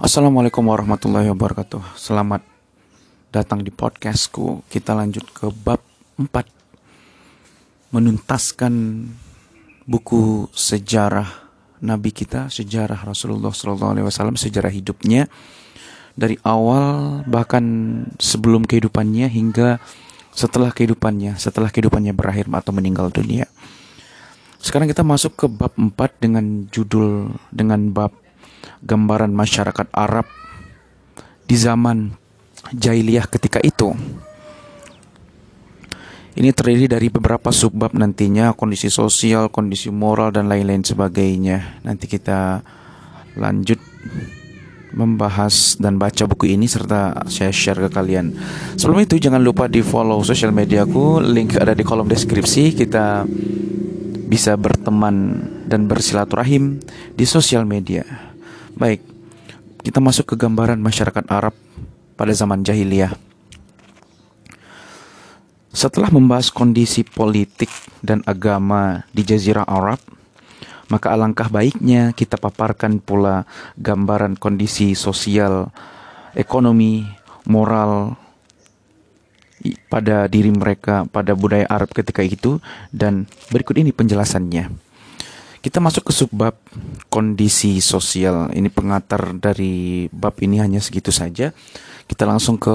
Assalamualaikum warahmatullahi wabarakatuh. Selamat datang di podcastku. Kita lanjut ke bab 4 Menuntaskan buku sejarah Nabi kita Sejarah Rasulullah SAW Sejarah hidupnya Dari awal bahkan sebelum kehidupannya Hingga setelah kehidupannya Setelah kehidupannya berakhir atau meninggal dunia. Sekarang kita masuk ke bab 4 dengan judul dengan bab gambaran masyarakat Arab di zaman jahiliyah ketika itu. Ini terdiri dari beberapa subbab nantinya, kondisi sosial, kondisi moral, dan lain-lain sebagainya. Nanti kita lanjut membahas dan baca buku ini serta saya share ke kalian. Sebelum itu jangan lupa di follow sosial mediaku, link ada di kolom deskripsi. Kita bisa berteman dan bersilaturahim di sosial media. Baik, kita masuk ke gambaran masyarakat Arab pada zaman jahiliyah. Setelah membahas kondisi politik dan agama di jazirah Arab, maka alangkah baiknya kita paparkan pula gambaran kondisi sosial, ekonomi, moral pada diri mereka, pada budaya Arab ketika itu dan berikut ini penjelasannya. Kita masuk ke subbab kondisi sosial. Ini pengantar dari bab ini hanya segitu saja. Kita langsung ke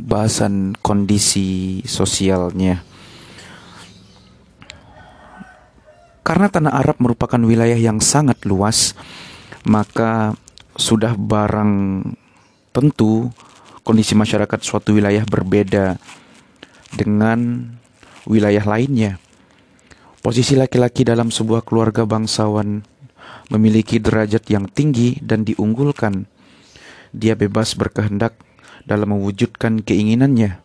bahasan kondisi sosialnya. Karena tanah Arab merupakan wilayah yang sangat luas, maka sudah barang tentu kondisi masyarakat suatu wilayah berbeda dengan wilayah lainnya. Posisi laki-laki dalam sebuah keluarga bangsawan memiliki derajat yang tinggi dan diunggulkan. Dia bebas berkehendak dalam mewujudkan keinginannya.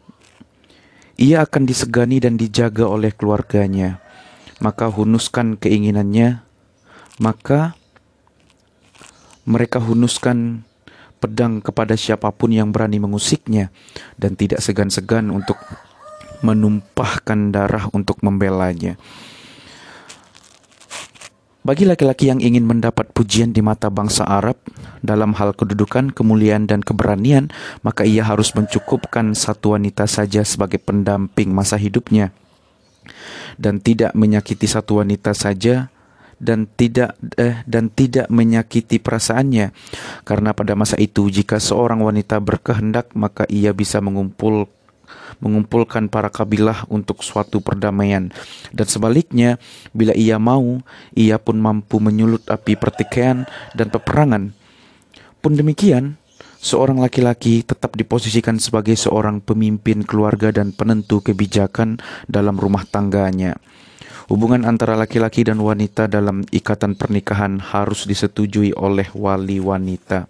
Ia akan disegani dan dijaga oleh keluarganya. Maka hunuskan keinginannya, maka mereka hunuskan pedang kepada siapa pun yang berani mengusiknya dan tidak segan-segan untuk menumpahkan darah untuk membelanya. Bagi laki-laki yang ingin mendapat pujian di mata bangsa Arab dalam hal kedudukan, kemuliaan, dan keberanian, maka ia harus mencukupkan satu wanita saja sebagai pendamping masa hidupnya, dan tidak menyakiti satu wanita saja dan tidak eh, dan tidak menyakiti perasaannya. Karena pada masa itu jika seorang wanita berkehendak maka ia bisa mengumpul mengumpulkan para kabilah untuk suatu perdamaian. Dan sebaliknya, bila ia mau, ia pun mampu menyulut api pertikaian dan peperangan. Pun demikian, seorang laki-laki tetap diposisikan sebagai seorang pemimpin keluarga dan penentu kebijakan dalam rumah tangganya. Hubungan antara laki-laki dan wanita dalam ikatan pernikahan harus disetujui oleh wali wanita.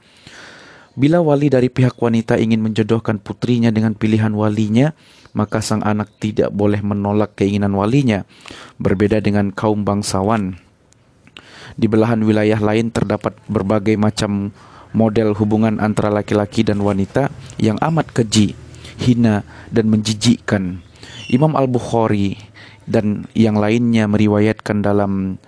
Bila wali dari pihak wanita ingin menjodohkan putrinya dengan pilihan walinya, maka sang anak tidak boleh menolak keinginan walinya. Berbeda dengan kaum bangsawan. Di belahan wilayah lain terdapat berbagai macam model hubungan antara laki-laki dan wanita yang amat keji, hina, dan menjijikkan. Imam Al-Bukhari dan yang lainnya meriwayatkan dalam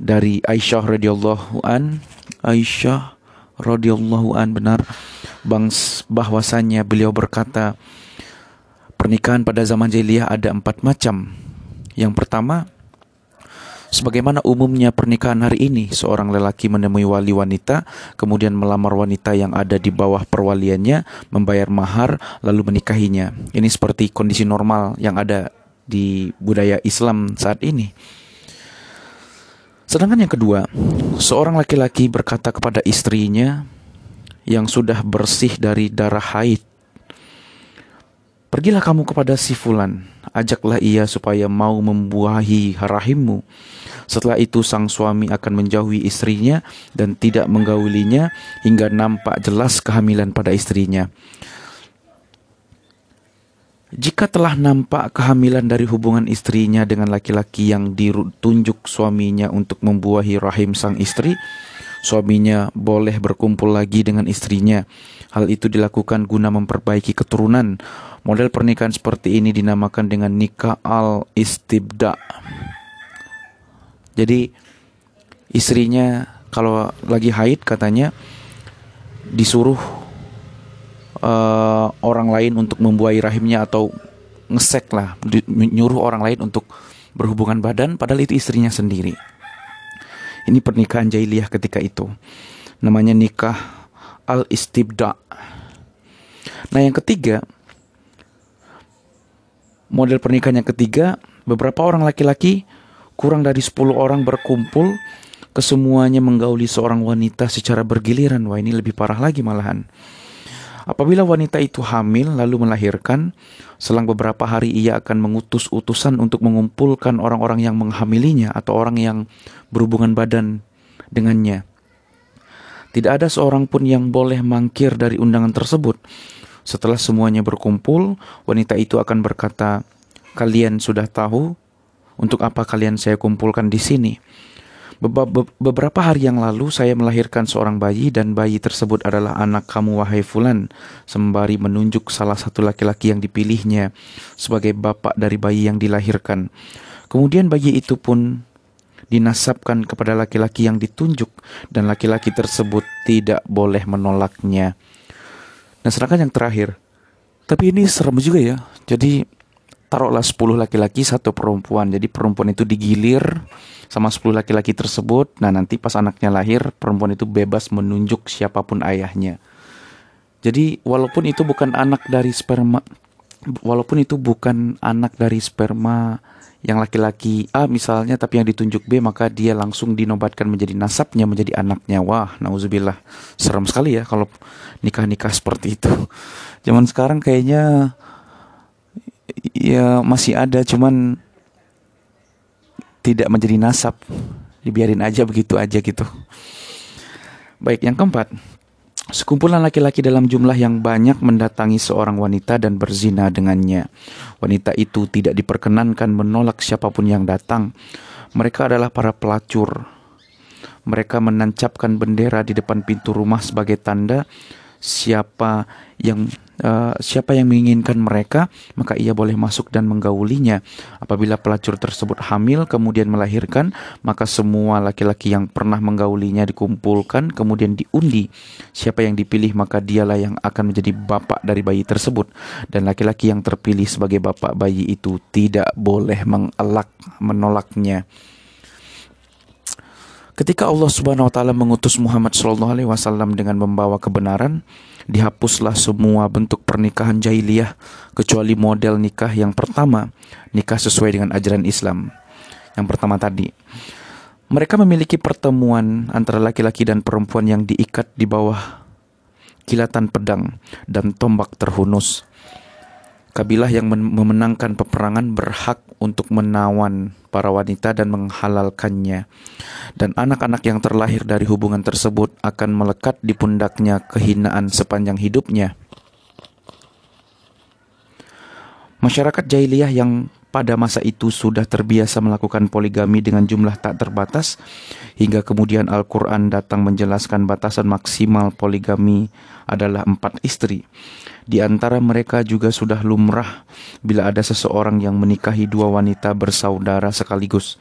dari Aisyah radhiyallahu an Aisyah radhiyallahu an benar bangs bahwasanya beliau berkata pernikahan pada zaman jahiliyah ada empat macam. Yang pertama, sebagaimana umumnya pernikahan hari ini, seorang lelaki menemui wali wanita, kemudian melamar wanita yang ada di bawah perwaliannya, membayar mahar, lalu menikahinya. Ini seperti kondisi normal yang ada di budaya Islam saat ini. Sedangkan yang kedua, seorang laki-laki berkata kepada istrinya yang sudah bersih dari darah haid, Pergilah kamu kepada si fulan, ajaklah ia supaya mau membuahi rahimmu. Setelah itu sang suami akan menjauhi istrinya dan tidak menggaulinya hingga nampak jelas kehamilan pada istrinya. Jika telah nampak kehamilan dari hubungan istrinya dengan laki-laki yang ditunjuk suaminya untuk membuahi rahim sang istri, suaminya boleh berkumpul lagi dengan istrinya. Hal itu dilakukan guna memperbaiki keturunan. Model pernikahan seperti ini dinamakan dengan nikah al-istibda. Jadi istrinya kalau lagi haid katanya disuruh uh, orang lain untuk membuai rahimnya atau ngesek lah, nyuruh orang lain untuk berhubungan badan padahal itu istrinya sendiri. Ini pernikahan jahiliyah ketika itu. Namanya nikah al-istibda. Nah, yang ketiga, model pernikahan yang ketiga, beberapa orang laki-laki kurang dari 10 orang berkumpul kesemuanya menggauli seorang wanita secara bergiliran. Wah, ini lebih parah lagi malahan. Apabila wanita itu hamil lalu melahirkan, selang beberapa hari ia akan mengutus utusan untuk mengumpulkan orang-orang yang menghamilinya atau orang yang berhubungan badan dengannya. Tidak ada seorang pun yang boleh mangkir dari undangan tersebut. Setelah semuanya berkumpul, wanita itu akan berkata, "Kalian sudah tahu untuk apa kalian saya kumpulkan di sini?" Beberapa hari yang lalu saya melahirkan seorang bayi dan bayi tersebut adalah anak kamu wahai fulan sembari menunjuk salah satu laki-laki yang dipilihnya sebagai bapak dari bayi yang dilahirkan. Kemudian bayi itu pun dinasabkan kepada laki-laki yang ditunjuk dan laki-laki tersebut tidak boleh menolaknya. Nah sedangkan yang terakhir, tapi ini serem juga ya. Jadi taruhlah 10 laki-laki satu perempuan. Jadi perempuan itu digilir sama 10 laki-laki tersebut. Nah, nanti pas anaknya lahir, perempuan itu bebas menunjuk siapa pun ayahnya. Jadi, walaupun itu bukan anak dari sperma walaupun itu bukan anak dari sperma yang laki-laki A misalnya tapi yang ditunjuk B maka dia langsung dinobatkan menjadi nasabnya menjadi anaknya wah nauzubillah serem sekali ya kalau nikah-nikah seperti itu zaman sekarang kayaknya ya masih ada cuman tidak menjadi nasab dibiarin aja begitu aja gitu baik yang keempat Sekumpulan laki-laki dalam jumlah yang banyak mendatangi seorang wanita dan berzina dengannya. Wanita itu tidak diperkenankan menolak siapa pun yang datang. Mereka adalah para pelacur. Mereka menancapkan bendera di depan pintu rumah sebagai tanda siapa yang uh, siapa yang menginginkan mereka maka ia boleh masuk dan menggaulinya. Apabila pelacur tersebut hamil kemudian melahirkan maka semua laki-laki yang pernah menggaulinya dikumpulkan kemudian diundi. Siapa yang dipilih maka dialah yang akan menjadi bapak dari bayi tersebut. Dan laki-laki yang terpilih sebagai bapak bayi itu tidak boleh mengelak menolaknya Ketika Allah Subhanahu wa taala mengutus Muhammad sallallahu alaihi wasallam dengan membawa kebenaran, dihapuslah semua bentuk pernikahan jahiliyah kecuali model nikah yang pertama, nikah sesuai dengan ajaran Islam. Yang pertama tadi. Mereka memiliki pertemuan antara laki-laki dan perempuan yang diikat di bawah kilatan pedang dan tombak terhunus. Kabilah yang memenangkan peperangan berhak untuk menawan para wanita dan menghalalkannya. Dan anak-anak yang terlahir dari hubungan tersebut akan melekat di pundaknya kehinaan sepanjang hidupnya. Masyarakat jahiliyah yang pada masa itu sudah terbiasa melakukan poligami dengan jumlah tak terbatas hingga kemudian Al-Quran datang menjelaskan batasan maksimal poligami adalah empat istri di antara mereka juga sudah lumrah bila ada seseorang yang menikahi dua wanita bersaudara sekaligus.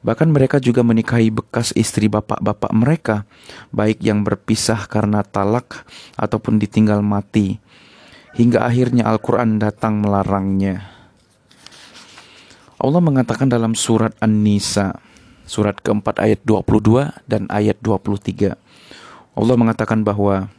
Bahkan mereka juga menikahi bekas istri bapak-bapak mereka, baik yang berpisah karena talak ataupun ditinggal mati. Hingga akhirnya Al-Quran datang melarangnya. Allah mengatakan dalam surat An-Nisa, surat keempat ayat 22 dan ayat 23. Allah mengatakan bahwa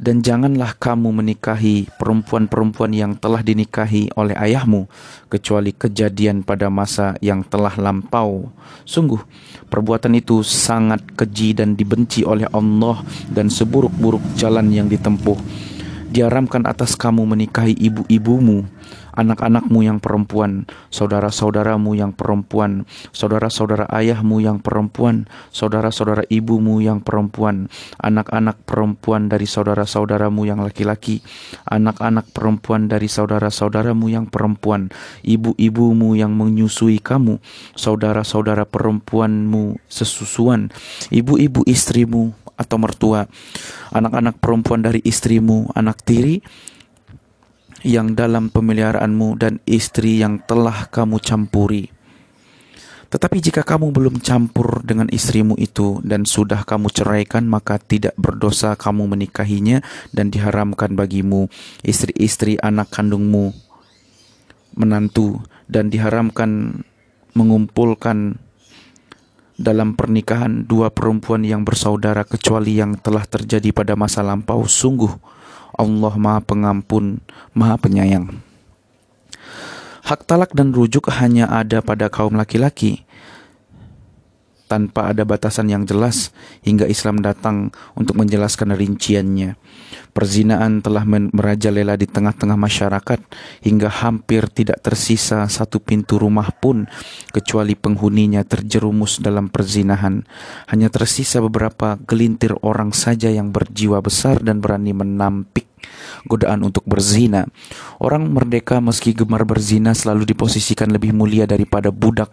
dan janganlah kamu menikahi perempuan-perempuan yang telah dinikahi oleh ayahmu kecuali kejadian pada masa yang telah lampau. Sungguh, perbuatan itu sangat keji dan dibenci oleh Allah dan seburuk-buruk jalan yang ditempuh. Diharamkan atas kamu menikahi ibu-ibumu anak-anakmu yang perempuan, saudara-saudaramu yang perempuan, saudara-saudara ayahmu yang perempuan, saudara-saudara ibumu yang perempuan, anak-anak perempuan dari saudara-saudaramu yang laki-laki, anak-anak perempuan dari saudara-saudaramu yang perempuan, ibu-ibumu yang menyusui kamu, saudara-saudara perempuanmu sesusuan, ibu-ibu istrimu atau mertua, anak-anak perempuan dari istrimu, anak tiri, yang dalam pemeliharaanmu dan istri yang telah kamu campuri. Tetapi jika kamu belum campur dengan istrimu itu dan sudah kamu ceraikan, maka tidak berdosa kamu menikahinya dan diharamkan bagimu istri-istri anak kandungmu menantu dan diharamkan mengumpulkan dalam pernikahan dua perempuan yang bersaudara kecuali yang telah terjadi pada masa lampau sungguh Allah Maha Pengampun Maha Penyayang. Hak talak dan rujuk hanya ada pada kaum laki-laki tanpa ada batasan yang jelas hingga Islam datang untuk menjelaskan rinciannya. Perzinaan telah merajalela di tengah-tengah masyarakat hingga hampir tidak tersisa satu pintu rumah pun kecuali penghuninya terjerumus dalam perzinahan. Hanya tersisa beberapa gelintir orang saja yang berjiwa besar dan berani menampik godaan untuk berzina. Orang merdeka meski gemar berzina selalu diposisikan lebih mulia daripada budak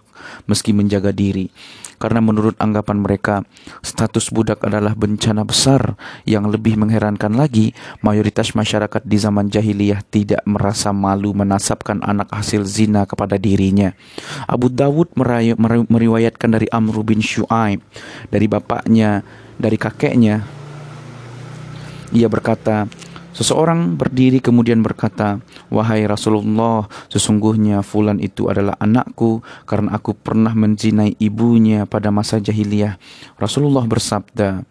meski menjaga diri. Karena menurut anggapan mereka, status budak adalah bencana besar yang lebih mengherankan lagi, mayoritas masyarakat di zaman jahiliyah tidak merasa malu menasabkan anak hasil zina kepada dirinya. Abu Dawud meriwayatkan dari Amr bin Shu'aib, dari bapaknya, dari kakeknya, ia berkata, Seseorang berdiri kemudian berkata, Wahai Rasulullah, sesungguhnya Fulan itu adalah anakku karena aku pernah menzinai ibunya pada masa jahiliyah. Rasulullah bersabda,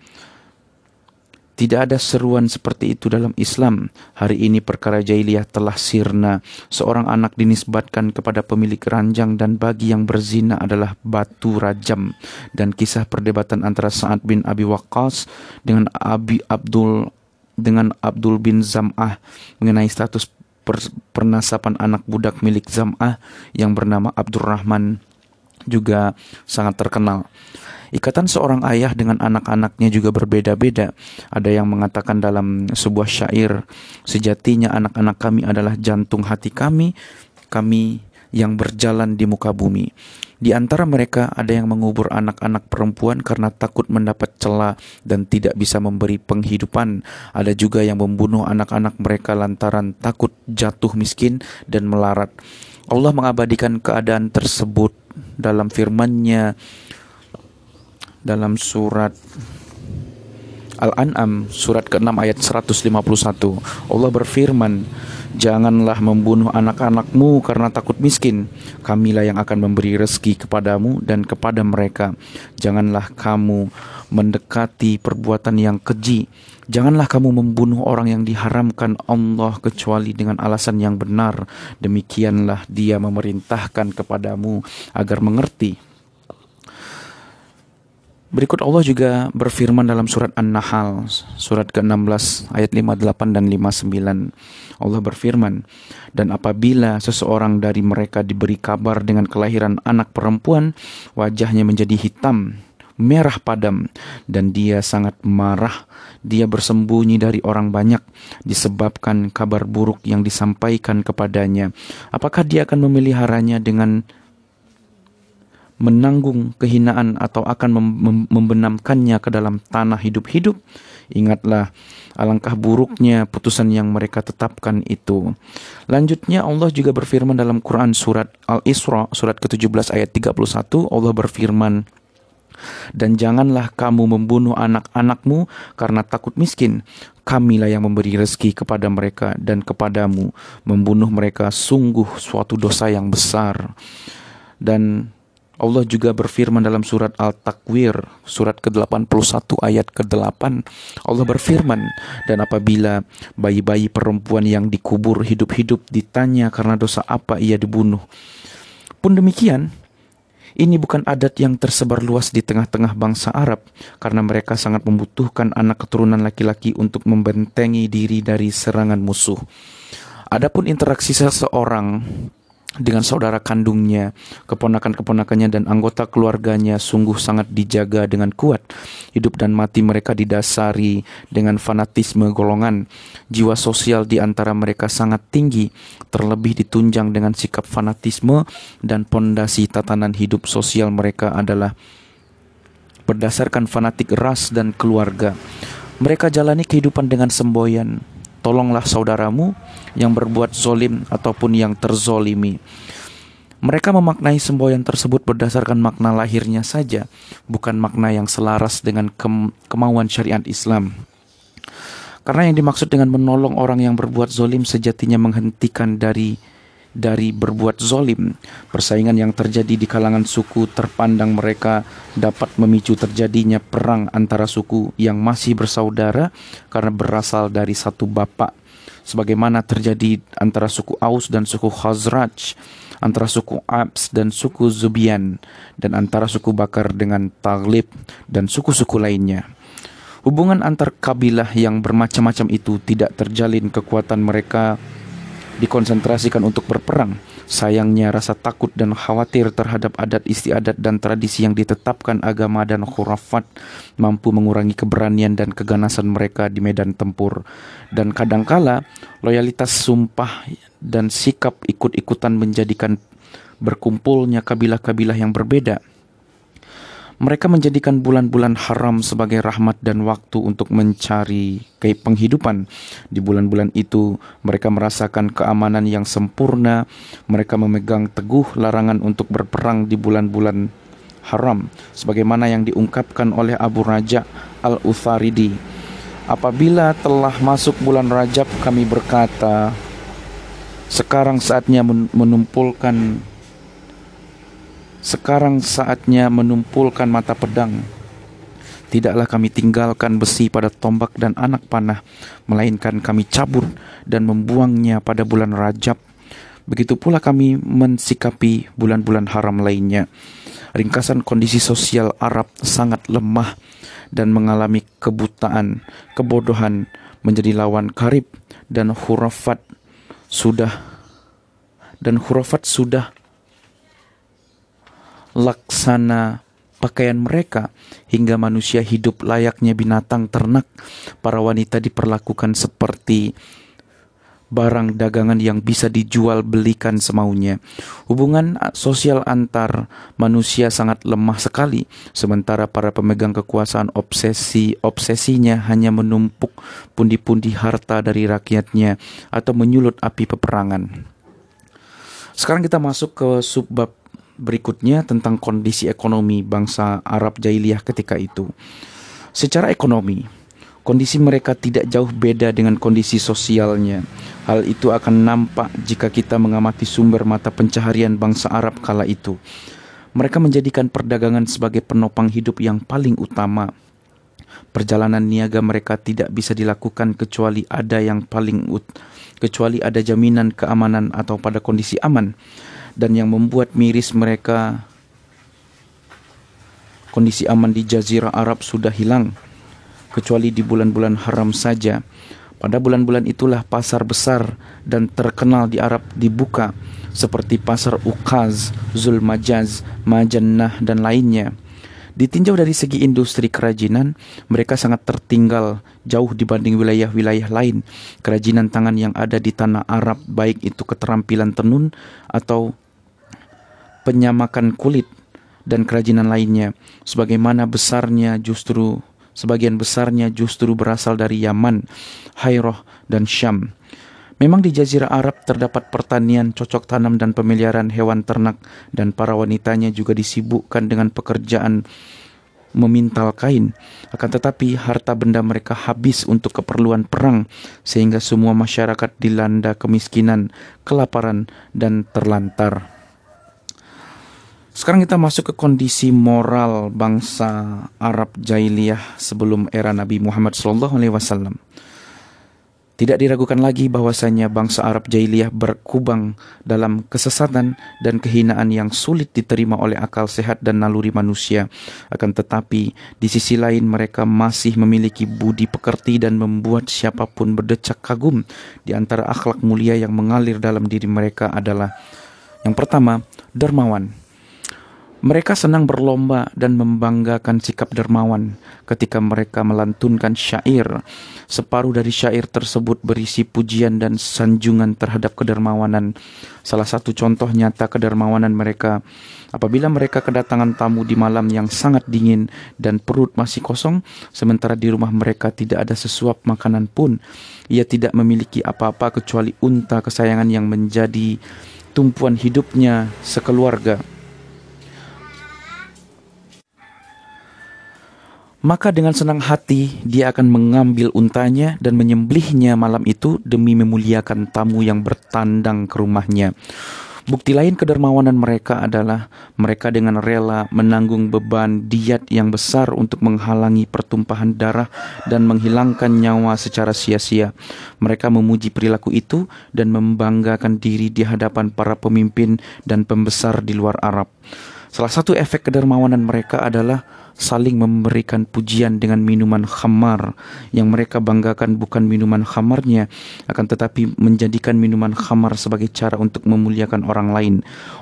tidak ada seruan seperti itu dalam Islam. Hari ini perkara jahiliyah telah sirna. Seorang anak dinisbatkan kepada pemilik ranjang dan bagi yang berzina adalah batu rajam. Dan kisah perdebatan antara Sa'ad bin Abi Waqqas dengan Abi Abdul dengan Abdul bin Zam'ah mengenai status per pernasapan anak budak milik Zam'ah yang bernama Abdurrahman juga sangat terkenal. Ikatan seorang ayah dengan anak-anaknya juga berbeda-beda. Ada yang mengatakan dalam sebuah syair, sejatinya anak-anak kami adalah jantung hati kami, kami yang berjalan di muka bumi. Di antara mereka ada yang mengubur anak-anak perempuan karena takut mendapat celah dan tidak bisa memberi penghidupan. Ada juga yang membunuh anak-anak mereka lantaran takut jatuh miskin dan melarat. Allah mengabadikan keadaan tersebut dalam firman-Nya dalam surat Al-An'am surat ke-6 ayat 151. Allah berfirman, Janganlah membunuh anak-anakmu karena takut miskin. Kamilah yang akan memberi rezeki kepadamu dan kepada mereka. Janganlah kamu mendekati perbuatan yang keji. Janganlah kamu membunuh orang yang diharamkan Allah kecuali dengan alasan yang benar. Demikianlah dia memerintahkan kepadamu agar mengerti Berikut Allah juga berfirman dalam surat An-Nahl surat ke-16 ayat 58 dan 59. Allah berfirman, "Dan apabila seseorang dari mereka diberi kabar dengan kelahiran anak perempuan, wajahnya menjadi hitam, merah padam dan dia sangat marah. Dia bersembunyi dari orang banyak disebabkan kabar buruk yang disampaikan kepadanya. Apakah dia akan memeliharanya dengan menanggung kehinaan atau akan mem membenamkannya ke dalam tanah hidup-hidup, ingatlah alangkah buruknya putusan yang mereka tetapkan itu. Lanjutnya Allah juga berfirman dalam Quran surat Al-Isra surat ke-17 ayat 31 Allah berfirman dan janganlah kamu membunuh anak-anakmu karena takut miskin. Kamilah yang memberi rezeki kepada mereka dan kepadamu. Membunuh mereka sungguh suatu dosa yang besar. Dan Allah juga berfirman dalam surat Al-Takwir, surat ke-81 ayat ke-8. Allah berfirman, dan apabila bayi-bayi perempuan yang dikubur hidup-hidup ditanya karena dosa apa ia dibunuh. Pun demikian, ini bukan adat yang tersebar luas di tengah-tengah bangsa Arab karena mereka sangat membutuhkan anak keturunan laki-laki untuk membentengi diri dari serangan musuh. Adapun interaksi seseorang dengan saudara kandungnya, keponakan-keponakannya dan anggota keluarganya sungguh sangat dijaga dengan kuat. Hidup dan mati mereka didasari dengan fanatisme golongan. Jiwa sosial di antara mereka sangat tinggi, terlebih ditunjang dengan sikap fanatisme dan pondasi tatanan hidup sosial mereka adalah berdasarkan fanatik ras dan keluarga. Mereka jalani kehidupan dengan semboyan, tolonglah saudaramu yang berbuat zolim ataupun yang terzolimi. Mereka memaknai semboyan tersebut berdasarkan makna lahirnya saja, bukan makna yang selaras dengan ke kemauan syariat Islam. Karena yang dimaksud dengan menolong orang yang berbuat zolim sejatinya menghentikan dari dari berbuat zolim. Persaingan yang terjadi di kalangan suku terpandang mereka dapat memicu terjadinya perang antara suku yang masih bersaudara karena berasal dari satu bapak. Sebagaimana terjadi antara suku Aus dan suku Khazraj, antara suku Abs dan suku Zubian, dan antara suku Bakar dengan Taglib dan suku-suku lainnya. Hubungan antar kabilah yang bermacam-macam itu tidak terjalin kekuatan mereka dikonsentrasikan untuk berperang. Sayangnya rasa takut dan khawatir terhadap adat istiadat dan tradisi yang ditetapkan agama dan khurafat mampu mengurangi keberanian dan keganasan mereka di medan tempur. Dan kadangkala loyalitas sumpah dan sikap ikut-ikutan menjadikan berkumpulnya kabilah-kabilah yang berbeda mereka menjadikan bulan-bulan haram sebagai rahmat dan waktu untuk mencari penghidupan. Di bulan-bulan itu, mereka merasakan keamanan yang sempurna. Mereka memegang teguh larangan untuk berperang di bulan-bulan haram, sebagaimana yang diungkapkan oleh Abu Raja Al-Utharidi. Apabila telah masuk bulan Rajab, kami berkata, sekarang saatnya menumpulkan sekarang saatnya menumpulkan mata pedang. Tidaklah kami tinggalkan besi pada tombak dan anak panah, melainkan kami cabut dan membuangnya pada bulan Rajab. Begitu pula kami mensikapi bulan-bulan haram lainnya. Ringkasan kondisi sosial Arab sangat lemah dan mengalami kebutaan, kebodohan menjadi lawan karib dan hurafat sudah dan hurafat sudah laksana pakaian mereka hingga manusia hidup layaknya binatang ternak. Para wanita diperlakukan seperti barang dagangan yang bisa dijual belikan semaunya. Hubungan sosial antar manusia sangat lemah sekali, sementara para pemegang kekuasaan obsesi obsesinya hanya menumpuk pundi-pundi harta dari rakyatnya atau menyulut api peperangan. Sekarang kita masuk ke subbab berikutnya tentang kondisi ekonomi bangsa Arab jahiliyah ketika itu. Secara ekonomi, kondisi mereka tidak jauh beda dengan kondisi sosialnya. Hal itu akan nampak jika kita mengamati sumber mata pencaharian bangsa Arab kala itu. Mereka menjadikan perdagangan sebagai penopang hidup yang paling utama. Perjalanan niaga mereka tidak bisa dilakukan kecuali ada yang paling ut kecuali ada jaminan keamanan atau pada kondisi aman dan yang membuat miris mereka kondisi aman di jazirah Arab sudah hilang kecuali di bulan-bulan haram saja pada bulan-bulan itulah pasar besar dan terkenal di Arab dibuka seperti pasar Uqaz, Zulmajaz, Majannah dan lainnya. Ditinjau dari segi industri kerajinan, mereka sangat tertinggal jauh dibanding wilayah-wilayah lain. Kerajinan tangan yang ada di tanah Arab baik itu keterampilan tenun atau penyamakan kulit dan kerajinan lainnya sebagaimana besarnya justru sebagian besarnya justru berasal dari Yaman, Hairah dan Syam. Memang di jazirah Arab terdapat pertanian, cocok tanam dan pemeliharaan hewan ternak dan para wanitanya juga disibukkan dengan pekerjaan memintal kain. Akan tetapi harta benda mereka habis untuk keperluan perang sehingga semua masyarakat dilanda kemiskinan, kelaparan dan terlantar. Sekarang kita masuk ke kondisi moral bangsa Arab jahiliyah sebelum era Nabi Muhammad SAW. Tidak diragukan lagi bahwasanya bangsa Arab jahiliyah berkubang dalam kesesatan dan kehinaan yang sulit diterima oleh akal sehat dan naluri manusia. Akan tetapi, di sisi lain mereka masih memiliki budi pekerti dan membuat siapa pun berdecak kagum. Di antara akhlak mulia yang mengalir dalam diri mereka adalah yang pertama, dermawan. Mereka senang berlomba dan membanggakan sikap dermawan ketika mereka melantunkan syair. Separuh dari syair tersebut berisi pujian dan sanjungan terhadap kedermawanan. Salah satu contoh nyata kedermawanan mereka apabila mereka kedatangan tamu di malam yang sangat dingin dan perut masih kosong, sementara di rumah mereka tidak ada sesuap makanan pun. Ia tidak memiliki apa-apa kecuali unta kesayangan yang menjadi tumpuan hidupnya sekeluarga. Maka dengan senang hati dia akan mengambil untanya dan menyembelihnya malam itu demi memuliakan tamu yang bertandang ke rumahnya. Bukti lain kedermawanan mereka adalah mereka dengan rela menanggung beban diat yang besar untuk menghalangi pertumpahan darah dan menghilangkan nyawa secara sia-sia. Mereka memuji perilaku itu dan membanggakan diri di hadapan para pemimpin dan pembesar di luar Arab. Salah satu efek kedermawanan mereka adalah saling memberikan pujian dengan minuman khamar yang mereka banggakan bukan minuman khamarnya akan tetapi menjadikan minuman khamar sebagai cara untuk memuliakan orang lain.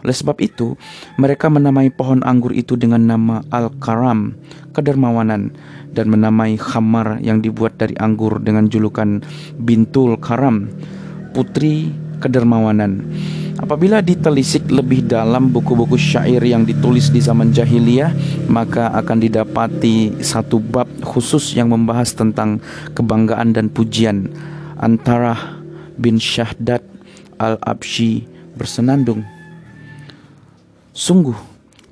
Oleh sebab itu, mereka menamai pohon anggur itu dengan nama Al-Karam, kedermawanan dan menamai khamar yang dibuat dari anggur dengan julukan Bintul Karam, putri kedermawanan. Apabila ditelisik lebih dalam buku-buku syair yang ditulis di zaman jahiliyah, maka akan didapati satu bab khusus yang membahas tentang kebanggaan dan pujian antara bin Syahdat al-Abshi bersenandung. Sungguh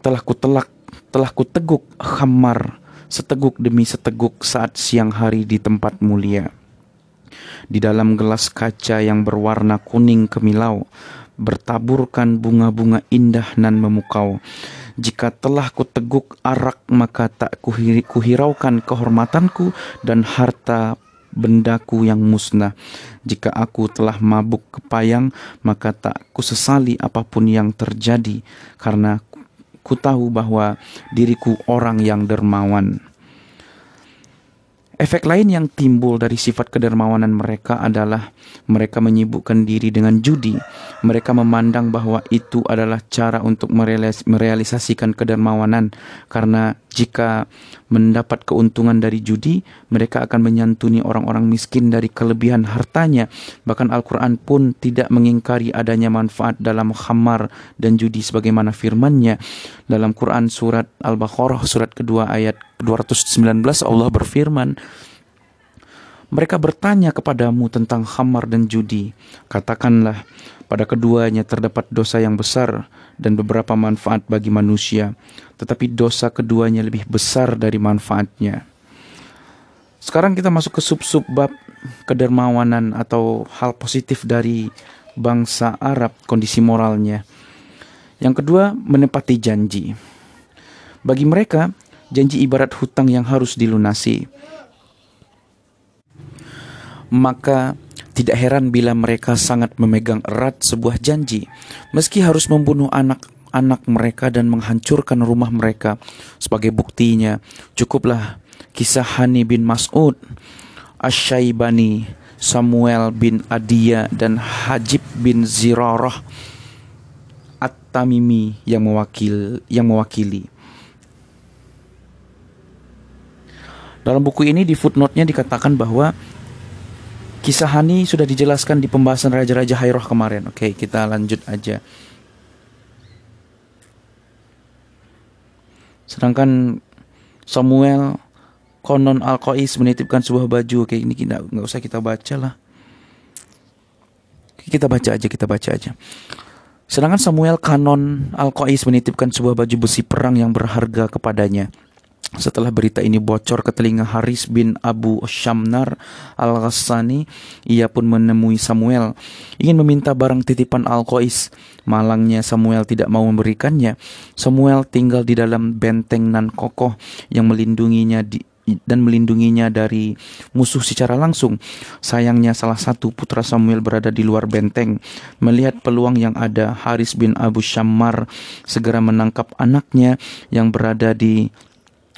telah kutelak, telah kuteguk khamar seteguk demi seteguk saat siang hari di tempat mulia. Di dalam gelas kaca yang berwarna kuning kemilau, bertaburkan bunga-bunga indah nan memukau. Jika telah kuteguk arak maka tak kuhiraukan kehormatanku dan harta bendaku yang musnah. Jika aku telah mabuk kepayang, maka tak kusesali apa pun yang terjadi, karena ku tahu bahwa diriku orang yang dermawan. Efek lain yang timbul dari sifat kedermawanan mereka adalah mereka menyibukkan diri dengan judi. Mereka memandang bahwa itu adalah cara untuk merealisasikan kedermawanan karena jika mendapat keuntungan dari judi, mereka akan menyantuni orang-orang miskin dari kelebihan hartanya. Bahkan Al-Quran pun tidak mengingkari adanya manfaat dalam khamar dan judi sebagaimana firmannya. Dalam Quran surat Al-Baqarah surat kedua ayat 219 Allah berfirman, mereka bertanya kepadamu tentang khamar dan judi. Katakanlah, pada keduanya terdapat dosa yang besar dan beberapa manfaat bagi manusia, tetapi dosa keduanya lebih besar dari manfaatnya. Sekarang kita masuk ke sub-sub bab kedermawanan atau hal positif dari bangsa Arab, kondisi moralnya. Yang kedua, menepati janji. Bagi mereka, janji ibarat hutang yang harus dilunasi maka tidak heran bila mereka sangat memegang erat sebuah janji, meski harus membunuh anak-anak mereka dan menghancurkan rumah mereka. Sebagai buktinya, cukuplah kisah Hani bin Mas'ud, Asyaibani, Samuel bin Adia, dan Hajib bin Zirarah At-Tamimi yang mewakil yang mewakili. Dalam buku ini di footnote-nya dikatakan bahwa Kisah Hani sudah dijelaskan di pembahasan Raja-Raja Hairoh kemarin. Oke, kita lanjut aja. Sedangkan Samuel konon Al-Qais menitipkan sebuah baju. Oke, ini kita nggak usah kita baca lah. Kita baca aja, kita baca aja. Sedangkan Samuel kanon Al-Qais menitipkan sebuah baju besi perang yang berharga kepadanya. Setelah berita ini bocor ke telinga Haris bin Abu Shamnar al-Ghassani, ia pun menemui Samuel, ingin meminta barang titipan Al-Qais. Malangnya Samuel tidak mau memberikannya. Samuel tinggal di dalam benteng nan kokoh yang melindunginya di, dan melindunginya dari musuh secara langsung. Sayangnya salah satu putra Samuel berada di luar benteng. Melihat peluang yang ada, Haris bin Abu Shammar segera menangkap anaknya yang berada di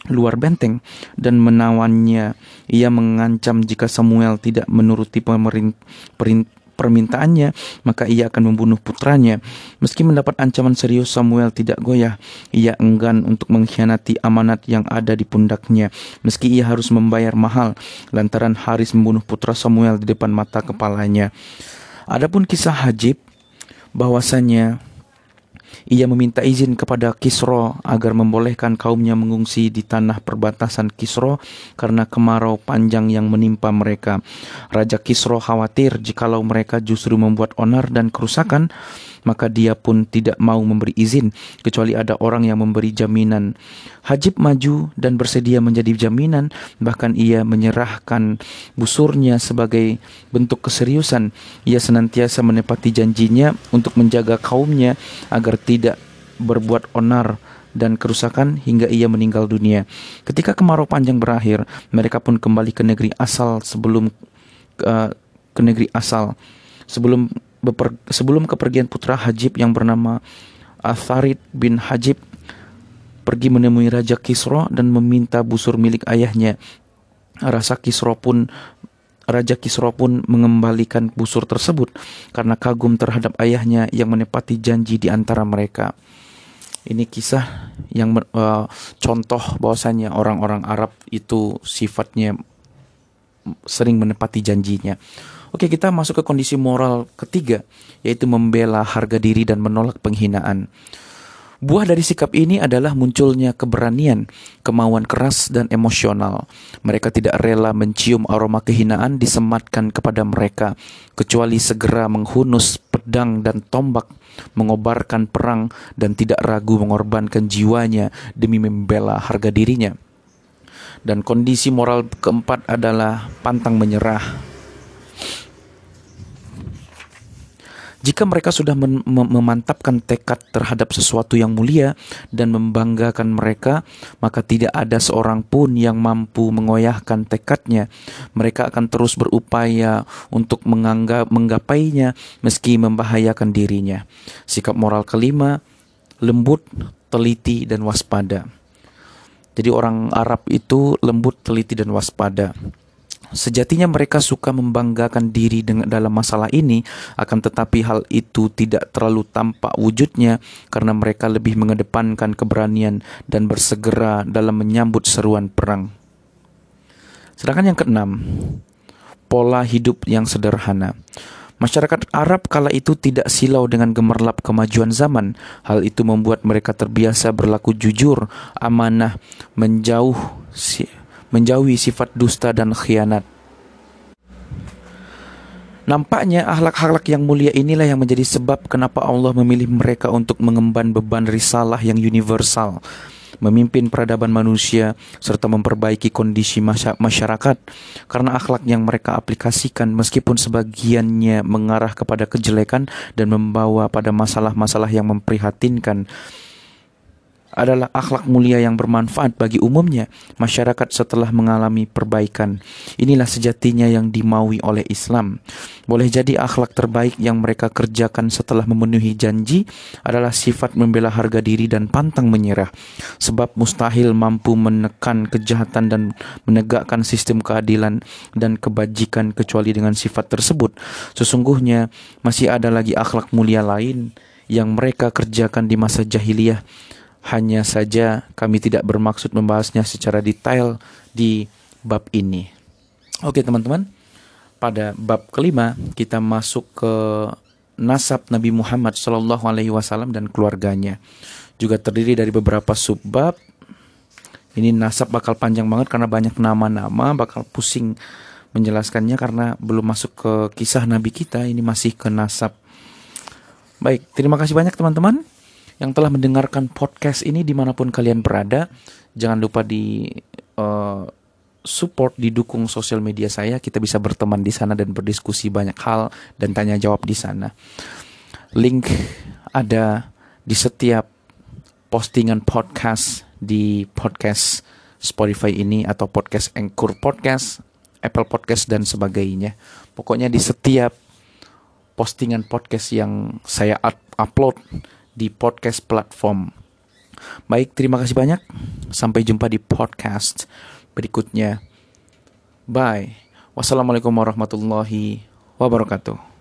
luar benteng dan menawannya. Ia mengancam jika Samuel tidak menuruti permintaannya, maka ia akan membunuh putranya. Meski mendapat ancaman serius, Samuel tidak goyah. Ia enggan untuk mengkhianati amanat yang ada di pundaknya, meski ia harus membayar mahal lantaran Haris membunuh putra Samuel di depan mata kepalanya. Adapun kisah Hajib bahwasanya ia meminta izin kepada Kisro agar membolehkan kaumnya mengungsi di tanah perbatasan Kisro karena kemarau panjang yang menimpa mereka. Raja Kisro khawatir jikalau mereka justru membuat onar dan kerusakan, maka dia pun tidak mau memberi izin kecuali ada orang yang memberi jaminan. Hajib maju dan bersedia menjadi jaminan, bahkan ia menyerahkan busurnya sebagai bentuk keseriusan. Ia senantiasa menepati janjinya untuk menjaga kaumnya agar tidak berbuat onar dan kerusakan hingga ia meninggal dunia. Ketika kemarau panjang berakhir, mereka pun kembali ke negeri asal sebelum uh, ke negeri asal sebelum beper, sebelum kepergian putra Hajib yang bernama Atharid bin Hajib pergi menemui Raja Kisro dan meminta busur milik ayahnya. Rasa Kisro pun Raja Kisro pun mengembalikan busur tersebut karena kagum terhadap ayahnya yang menepati janji di antara mereka. Ini kisah yang uh, contoh bahwasanya orang-orang Arab itu sifatnya sering menepati janjinya. Oke, kita masuk ke kondisi moral ketiga, yaitu membela harga diri dan menolak penghinaan. Buah dari sikap ini adalah munculnya keberanian, kemauan keras, dan emosional. Mereka tidak rela mencium aroma kehinaan disematkan kepada mereka, kecuali segera menghunus pedang dan tombak, mengobarkan perang, dan tidak ragu mengorbankan jiwanya demi membela harga dirinya. Dan kondisi moral keempat adalah pantang menyerah Jika mereka sudah mem memantapkan tekad terhadap sesuatu yang mulia dan membanggakan mereka, maka tidak ada seorang pun yang mampu mengoyahkan tekadnya. Mereka akan terus berupaya untuk menganggap menggapainya meski membahayakan dirinya. Sikap moral kelima, lembut, teliti dan waspada. Jadi orang Arab itu lembut, teliti dan waspada. Sejatinya mereka suka membanggakan diri dengan dalam masalah ini, akan tetapi hal itu tidak terlalu tampak wujudnya karena mereka lebih mengedepankan keberanian dan bersegera dalam menyambut seruan perang. Sedangkan yang keenam, pola hidup yang sederhana. Masyarakat Arab kala itu tidak silau dengan gemerlap kemajuan zaman. Hal itu membuat mereka terbiasa berlaku jujur, amanah, menjauh menjauhi sifat dusta dan khianat. Nampaknya akhlak-akhlak yang mulia inilah yang menjadi sebab kenapa Allah memilih mereka untuk mengemban beban risalah yang universal, memimpin peradaban manusia serta memperbaiki kondisi masyarakat karena akhlak yang mereka aplikasikan meskipun sebagiannya mengarah kepada kejelekan dan membawa pada masalah-masalah yang memprihatinkan adalah akhlak mulia yang bermanfaat bagi umumnya masyarakat setelah mengalami perbaikan. Inilah sejatinya yang dimaui oleh Islam. Boleh jadi akhlak terbaik yang mereka kerjakan setelah memenuhi janji adalah sifat membela harga diri dan pantang menyerah. Sebab mustahil mampu menekan kejahatan dan menegakkan sistem keadilan dan kebajikan kecuali dengan sifat tersebut. Sesungguhnya masih ada lagi akhlak mulia lain yang mereka kerjakan di masa jahiliyah hanya saja kami tidak bermaksud membahasnya secara detail di bab ini. Oke teman-teman, pada bab kelima kita masuk ke nasab Nabi Muhammad Shallallahu Alaihi Wasallam dan keluarganya. Juga terdiri dari beberapa subbab. Ini nasab bakal panjang banget karena banyak nama-nama, bakal pusing menjelaskannya karena belum masuk ke kisah Nabi kita. Ini masih ke nasab. Baik, terima kasih banyak teman-teman yang telah mendengarkan podcast ini di mana pun kalian berada. Jangan lupa di uh, support, didukung sosial media saya. Kita bisa berteman di sana dan berdiskusi banyak hal dan tanya jawab di sana. Link ada di setiap postingan podcast di podcast Spotify ini atau podcast Anchor Podcast, Apple Podcast dan sebagainya. Pokoknya di setiap postingan podcast yang saya upload di podcast platform. Baik, terima kasih banyak. Sampai jumpa di podcast berikutnya. Bye. Wassalamualaikum warahmatullahi wabarakatuh.